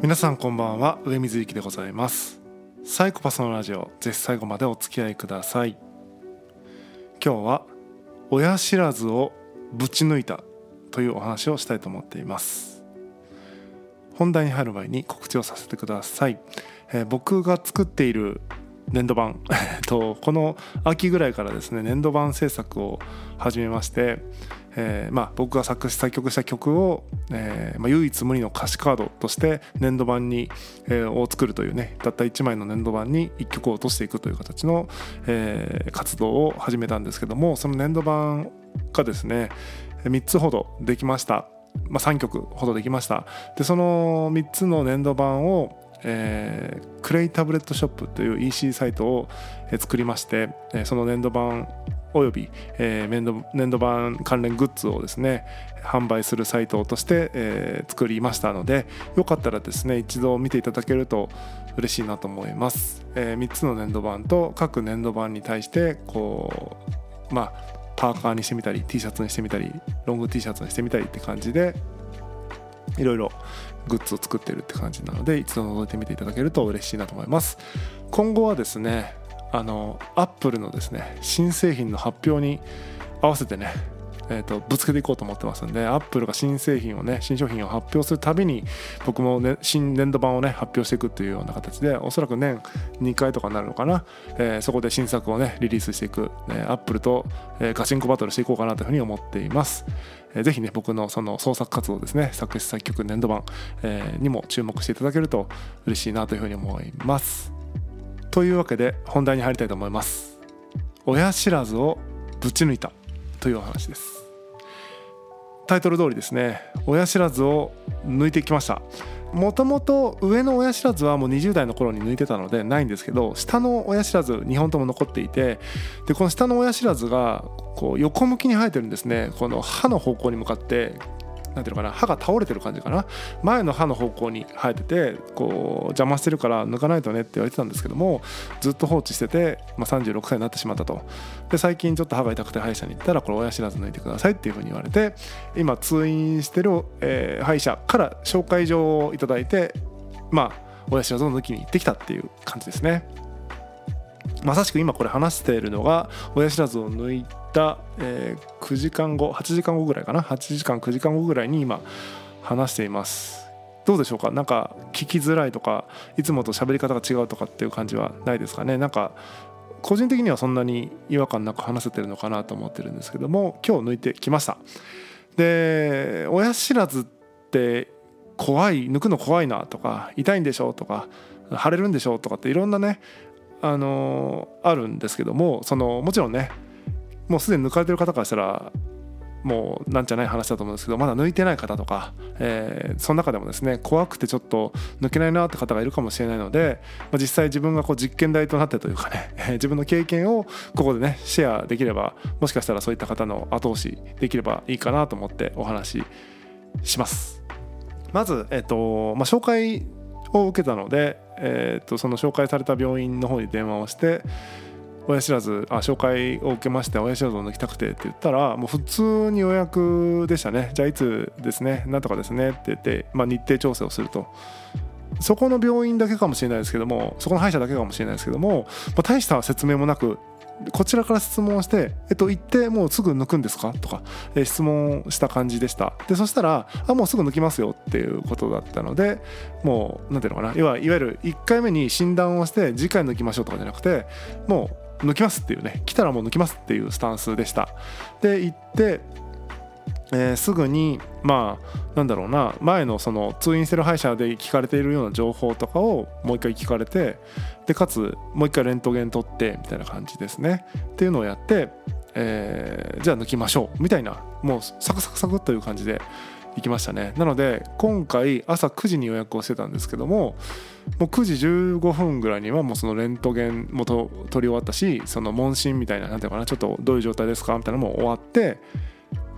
皆さんこんばんは上水幸でございます。サイコパスのラジオぜひ最後までお付き合いください。今日は親知らずをぶち抜いたというお話をしたいと思っています。本題に入る前に告知をさせてください、えー、僕が作っている年度版。とこの秋ぐらいからですね年度版制作を始めましてえーまあ、僕が作詞作曲した曲を、えーまあ、唯一無二の歌詞カードとして年度版に、えー、を作るというねたった1枚の年度版に1曲を落としていくという形の、え、活動を始めたんですけどもその年度版がですね3つほどできました、まあ、3曲ほどできました。でその3つの年度版をえー、クレイタブレットショップという EC サイトを作りまして、その年度版および、えー、年度年度版関連グッズをですね販売するサイトとして、えー、作りましたのでよかったらですね一度見ていただけると嬉しいなと思います、えー、3つの年度版と各年度版に対してこうまあパーカーにしてみたり T シャツにしてみたりロング T シャツにしてみたりって感じでいろいろグッズを作ってるって感じなので一度覗いてみていただけると嬉しいなと思います。今後はですねあのアップルのですね新製品の発表に合わせてねえーと、ぶつけていこうと思ってますんでアップルが新製品をね新商品を発表するたびに僕も、ね、新年度版をね発表していくっていうような形でおそらく年2回とかになるのかな、えー、そこで新作をねリリースしていく、ね、アップルと、えー、ガチンコバトルしていこうかなというふうに思っています、えー、ぜひね僕のその創作活動ですね作詞作曲年度版、えー、にも注目していただけると嬉しいなというふうに思います。というわけで本題に入りたいと思います。親知らずをぶち抜いた。というお話です。タイトル通りですね親知らずを抜いてきました。もともと上の親知らずはもう20代の頃に抜いてたのでないんですけど下の親知らず2本とも残っていてでこの下の親知らずがこう横向きに生えてるんですね。この歯の方向に向かってなんていうのかな歯が倒れてる感じかな前の歯の方向に生えててこう邪魔してるから抜かないとねって言われてたんですけどもずっと放置してて、まあ、36歳になってしまったとで最近ちょっと歯が痛くて歯医者に行ったらこれ親知らず抜いてくださいっていうふうに言われて今通院してる、えー、歯医者から紹介状をいいてまあ親知らずを抜きに行ってきたっていう感じですね。まさしく今これ話しているのが親知らずを抜いた、えー、9時間後8時間後ぐらいかな？8時間9時間後ぐらいに今話しています。どうでしょうか？なんか聞きづらいとかいつもと喋り方が違うとかっていう感じはないですかね？なんか個人的にはそんなに違和感なく話せてるのかなと思ってるんですけども今日抜いてきました。で親知らずって怖い抜くの怖いなとか痛いんでしょうとか腫れるんでしょうとかっていろんなねあのあるんですけどもそのもちろんねもうすでに抜かれてる方からしたらもうなんじゃない話だと思うんですけどまだ抜いてない方とか、えー、その中でもですね怖くてちょっと抜けないなって方がいるかもしれないので、まあ、実際自分がこう実験台となってというかね、えー、自分の経験をここでねシェアできればもしかしたらそういった方の後押しできればいいかなと思ってお話しします。まず、えーとまあ、紹介を受けたので、えー、とその紹介された病院の方に電話をして親知らずあ紹介を受けまして親知らずを抜きたくてって言ったらもう普通に予約でしたねじゃあいつですね？なんとかですね？って言って、まあ、日程調整をすると。そこの病院だけかもしれないですけどもそこの歯医者だけかもしれないですけども、まあ、大した説明もなくこちらから質問して、えっと、行ってもうすぐ抜くんですか？とか、えー、質問した感じでした。でそしたらあもうすぐ抜きますよっていうことだったのでもう何ていうのかな？要はいわゆる1回目に診断をして次回抜きましょうとかじゃなくてもう抜きますっていうね来たらもう抜きますっていうスタンスでした。で行ってえー、すぐにまあなんだろうな前のその通院してる歯医者で聞かれているような情報とかをもう一回聞かれてでかつもう一回レントゲン取ってみたいな感じですね。っていうのをやって、えー、じゃあ抜きましょう。みたいなもうサクサクサクという感じで行きましたね。なので今回朝9時に予約をしてたんですけどももう9時15分ぐらいにはもうそのレントゲンも取り終わったしその問診みたいな何ていうかなちょっとどういう状態ですかみたいなのも終わって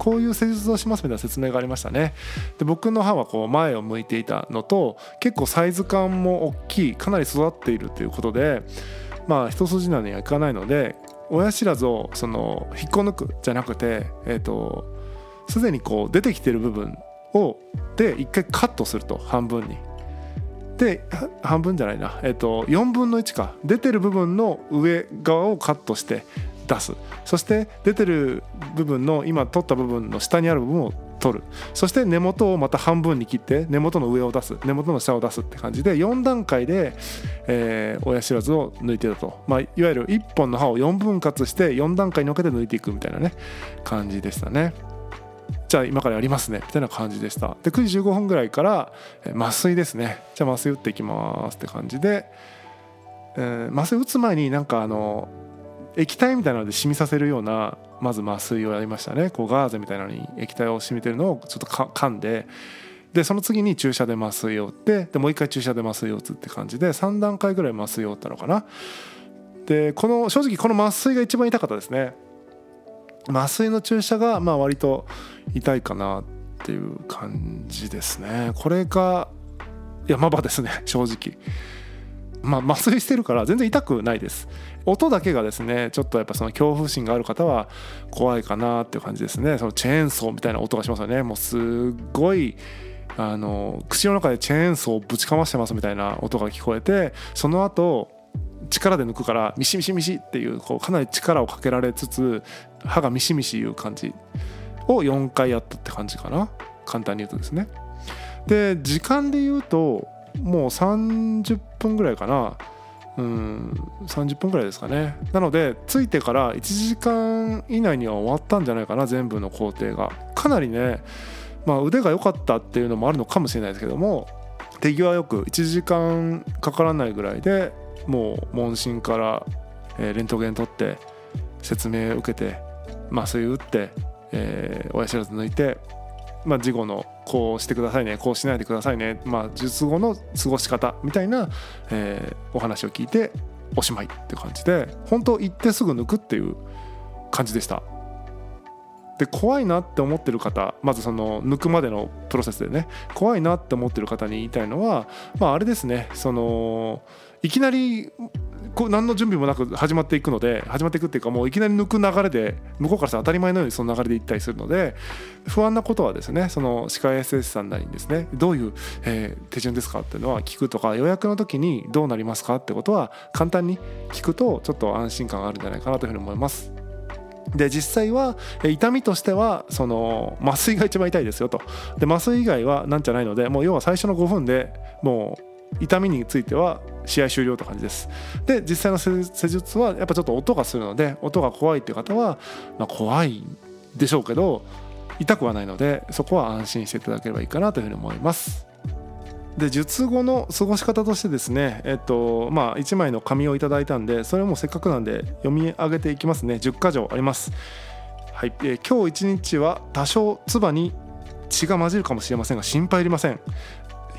こういう施術をしますみたいな説明がありましたね。で僕の歯はこう前を向いていたのと結構サイズ感も大きいかなり育っているということでまあ一筋縄にはいかないので親知らずをその引っこ抜くじゃなくてえっ、ー、とすでにこう出てきてる部分をで一回カットすると半分に。で半分じゃないな、えっと、4分の1か。出てる部分の上側をカットして出す。そして出てる部分の今取った部分の下にある部分を取る。そして根元をまた半分に切って根元の上を出す。根元の下を出すって感じで4段階で、えー、親知らずを抜いてたと、まあ、いわゆる1本の歯を4分割して4段階に分けて抜いていくみたいなね感じでしたね。じゃあ今からやりますね。みたいな感じでした。で9時15分ぐらいから麻酔ですね。じゃあ麻酔打っていきますって感じで、えー、麻酔打つ前になんかあの液体みたいなので染みさせるようなまず麻酔をやりましたね。こうガーゼみたいなのに液体を染みてるのをちょっと噛んで。でその次に注射で麻酔を打ってでもう一回注射で麻酔を打つって感じで3段階ぐらい麻酔を打ったのかな。でこの正直この麻酔が一番痛かったですね。麻酔の注射がまあ割と痛いかなっていう感じですね。これが山場ですね。正直。まあ、麻酔してるから全然痛くないです。音だけがですねちょっとやっぱその恐怖心がある方は怖いかなっていう感じですね。そのチェーンソーみたいな音がしますよね。もうすっごいあの口の中でチェーンソーをぶちかましてますみたいな音が聞こえてその後力で抜くからミシミシミシっていうこうかなり力をかけられつつ歯がミシミシいう感じ。を4回やったって感じかな。簡単に言うとですね。で時間で言うともう30分ぐらいかな。うん30分ぐらいですかね。なので着いてから1時間以内には終わったんじゃないかな全部の工程が。かなりねまあ腕が良かったっていうのもあるのかもしれないですけども手際よく1時間かからないぐらいでもう問診から、え、レントゲン取って説明受けて麻酔打って、え、親知らず抜いて、まあ、事後のこうしてくださいねこうしないでくださいね、まあ、術後の過ごし方みたいな、えー、お話を聞いておしまいって感じで本当行ってすぐ抜くっていう感じでした。で怖いなって思ってる方まずその抜くまでのプロセスでね怖いなって思ってる方に言いたいのはまああれですねそのいきなりこう何の準備もなく始まっていくので始まっていくっていうかもういきなり抜く流れで向こうからしたら当たり前のようにその流れで行ったりするので不安なことはですねその歯科衛生士さんなりにですねどういう、えー、手順ですかっていうのは聞くとか予約の時にどうなりますかってことは簡単に聞くとちょっと安心感があるんじゃないかなというふうに思います。で実際は痛みとしてはその麻酔が一番痛いですよとで麻酔以外はなんじゃないのでもう要は最初の5分でもう痛みについては試合終了という感じです。で実際の施術はやっぱちょっと音がするので音が怖いっていう方は、まあ、怖いでしょうけど痛くはないのでそこは安心していただければいいかなというふうに思います。で術後の過ごし方としてですねえっとまあ1枚の紙をいただいたんでそれもせっかくなんで読み上げていきますね。10箇条あります。はい、えー、今日一日は多少唾に血が混じるかもしれませんが心配いりません。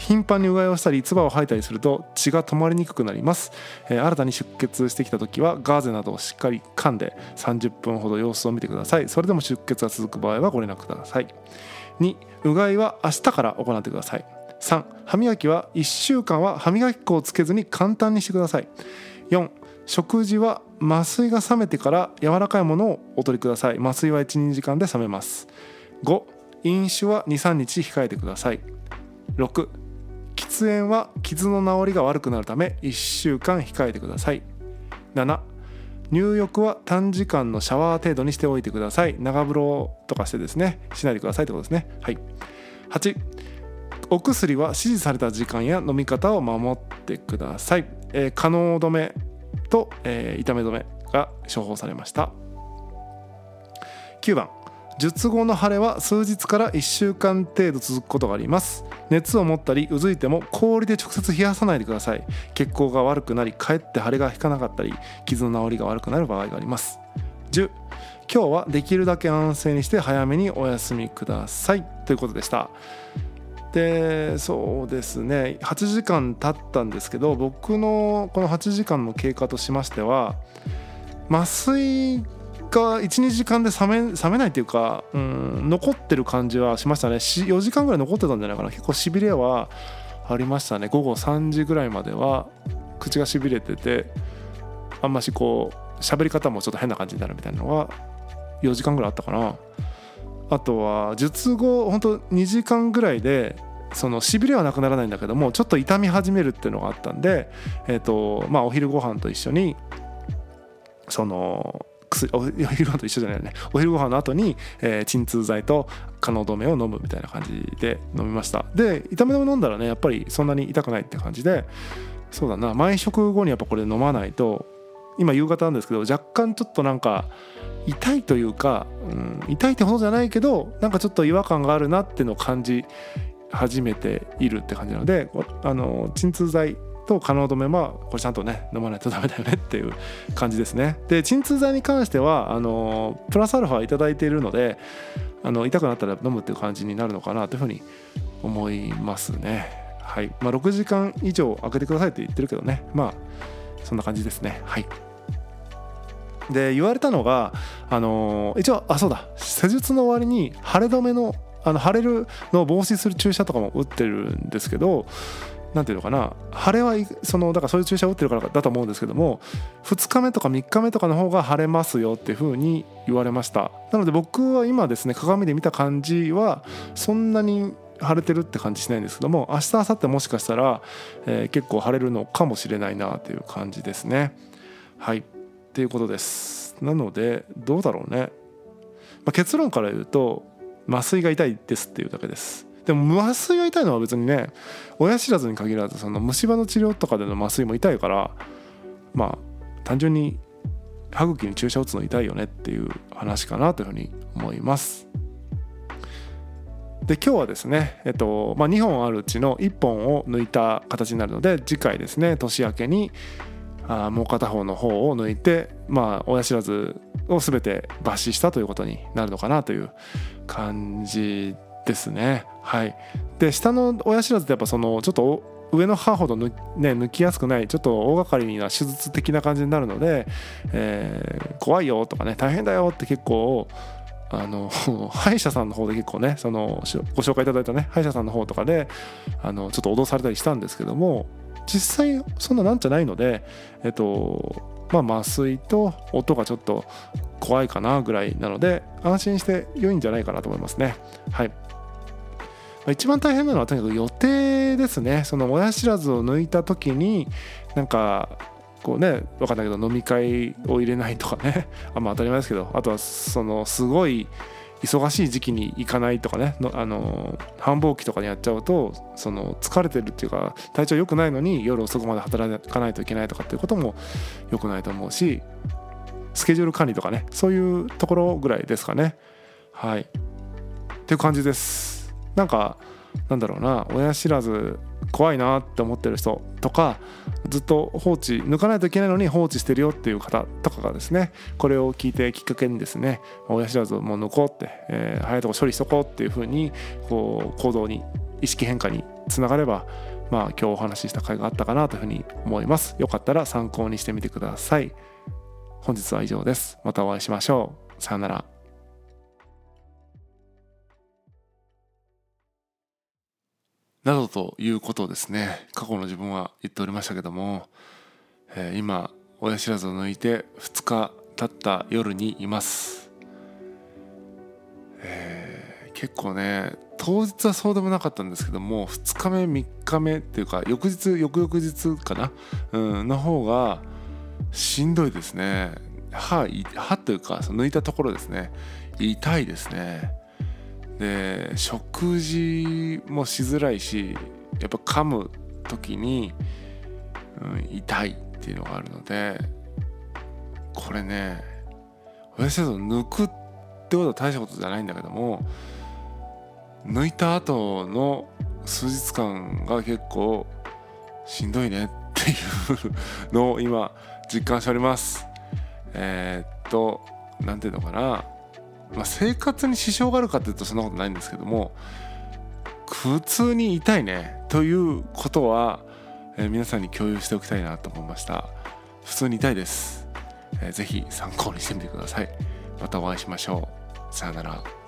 頻繁にうがいをしたり唾を吐いたりすると血が止まりにくくなります、えー、新たに出血してきた時はガーゼなどをしっかり噛んで30分ほど様子を見てください。それでも出血が続く場合はご連絡ください。2うがいは明日から行ってください。3歯磨きは1週間は歯磨き粉をつけずに簡単にしてください。4食事は麻酔が冷めてから柔らかいものをお取りください。麻酔は12時間で冷めます。5飲酒は23日控えてください。6喫煙は傷の治りが悪くなるため1週間控えてください。7入浴は短時間のシャワー程度にしておいてください。長風呂とかしてですねしないでくださいってことですね。はい。8お薬は指示された時間や飲み方を守ってください、えー、可能止めと、えー、痛め止めが処方されました。9番術後の腫れは数日から1週間程度続くことがあります。熱を持ったりうずいても氷で直接冷やさないでください。血行が悪くなりかえって腫れが引かなかったり傷の治りが悪くなる場合があります。10今日はできるだけ安静にして早めにお休みください。ということでした。でそうですね。8時間経ったんですけど僕のこの8時間の経過としましては麻酔12時間で冷め冷めないっていうか、うん、残ってる感じはしましたね。4時間ぐらい残ってたんじゃないかな。結構しびれはありましたね。午後3時ぐらいまでは口がしびれててあんましこう喋り方もちょっと変な感じになるみたいなのが4時間ぐらいあったかな。あとは術後ほんと2時間ぐらいでそのしびれはなくならないんだけどもちょっと痛み始めるっていうのがあったんで、えーとまあ、お昼ご飯と一緒にその薬 お昼ご飯と一緒じゃないよね。お昼ご飯の後に、えー、鎮痛剤と可能止めを飲むみたいな感じで飲みました。で痛み止め飲んだらねやっぱりそんなに痛くないって感じでそうだな。毎食後にやっぱこれ飲まないと今夕方なんですけど若干ちょっとなんか痛いというか、うん、痛いってほどじゃないけどなんかちょっと違和感があるなっていうのを感じ始めているって感じなのであの鎮痛剤と可能止めはこれちゃんとね飲まないとダメだよねっていう感じですね。で鎮痛剤に関してはあのプラスアルファ頂いているのであの痛くなったら飲むっていう感じになるのかなというふうに思いますね。はい。まあ6時間以上空けてくださいって言ってるけどね。まあそんな感じですね。はい。で言われたのがあの一応あそうだ。施術の終わりに腫れ止めのあの腫れるのを防止する注射とかも打ってるんですけど何ていうのかな腫れはそのだからそういう注射を打ってるからだと思うんですけども2日目とか3日目とかの方が腫れますよっていうふうに言われました。なので僕は今ですね鏡で見た感じはそんなに腫れてるって感じしないんですけども明日明後日もしかしたら、えー、結構腫れるのかもしれないなという感じですね。はい。っていうことです。なのでどうだろうね、まあ、結論から言うと麻酔が痛いですっていうだけです。でも麻酔が痛いのは別にね親知らずに限らずその虫歯の治療とかでの麻酔も痛いからまあ単純に歯茎に注射を打つの痛いよねっていう話かなというふうに思います。で今日はですね、えっとまあ、2本あるうちの1本を抜いた形になるので次回ですね年明けにあもう片方の方を抜いて、まあ、親知らずを全て抜歯したということになるのかなという感じですですね。はい、で下の親知らずってやっぱそのちょっと上の歯ほど抜,、ね、抜きやすくないちょっと大掛かりな手術的な感じになるので、えー、怖いよとかね大変だよって結構あの 歯医者さんの方で結構ねそのご紹介いただいたね歯医者さんの方とかであのちょっと脅されたりしたんですけども実際そんななんじゃないのでえっとまあ麻酔と音がちょっと怖いかなぐらいなので安心して良いんじゃないかなと思いますね。はい。一番大変なのはとにかく予定ですね。その親知らずを抜いた時になんかこうね分かんないけど飲み会を入れないとかね。あまあ当たり前ですけど。あとはそのすごい忙しい時期に行かないとかね。のあの繁忙期とかにやっちゃうとその疲れてるっていうか体調良くないのに夜遅くまで働かないといけないとかっていうことも良くないと思うしスケジュール管理とかね。そういうところぐらいですかね。はい。っていう感じです。なんかなんだろうな親知らず怖いなって思ってる人とかずっと放置抜かないといけないのに放置してるよっていう方とかがですねこれを聞いてきっかけにですね親知らずをもう抜こうって、えー、早いとこ処理しとこうっていうふうにこう行動に意識変化につながればまあ今日お話しした回があったかなというふうに思います。よかったら参考にしてみてください。本日は以上です。またお会いしましょう。さよなら。などということをですね過去の自分は言っておりましたけども、えー、今親知らずを抜いて2日経った夜にいます、えー、結構ね当日はそうでもなかったんですけども2日目3日目っていうか翌日翌々日かな、うん、の方がしんどいですね。歯歯というかその抜いたところですね。痛いですね。で食事もしづらいしやっぱ噛む時に、うん、痛いっていうのがあるのでこれね親知らずを抜くってことは大したことじゃないんだけども抜いた後の数日間が結構しんどいねっていうのを今実感しております。えー、っと何ていうのかな。まあ、生活に支障があるかっていうとそんなことないんですけども普通に痛いねということは、えー、皆さんに共有しておきたいなと思いました。普通に痛いです、えー、ぜひ参考にしてみてください。またお会いしましょう。さよなら。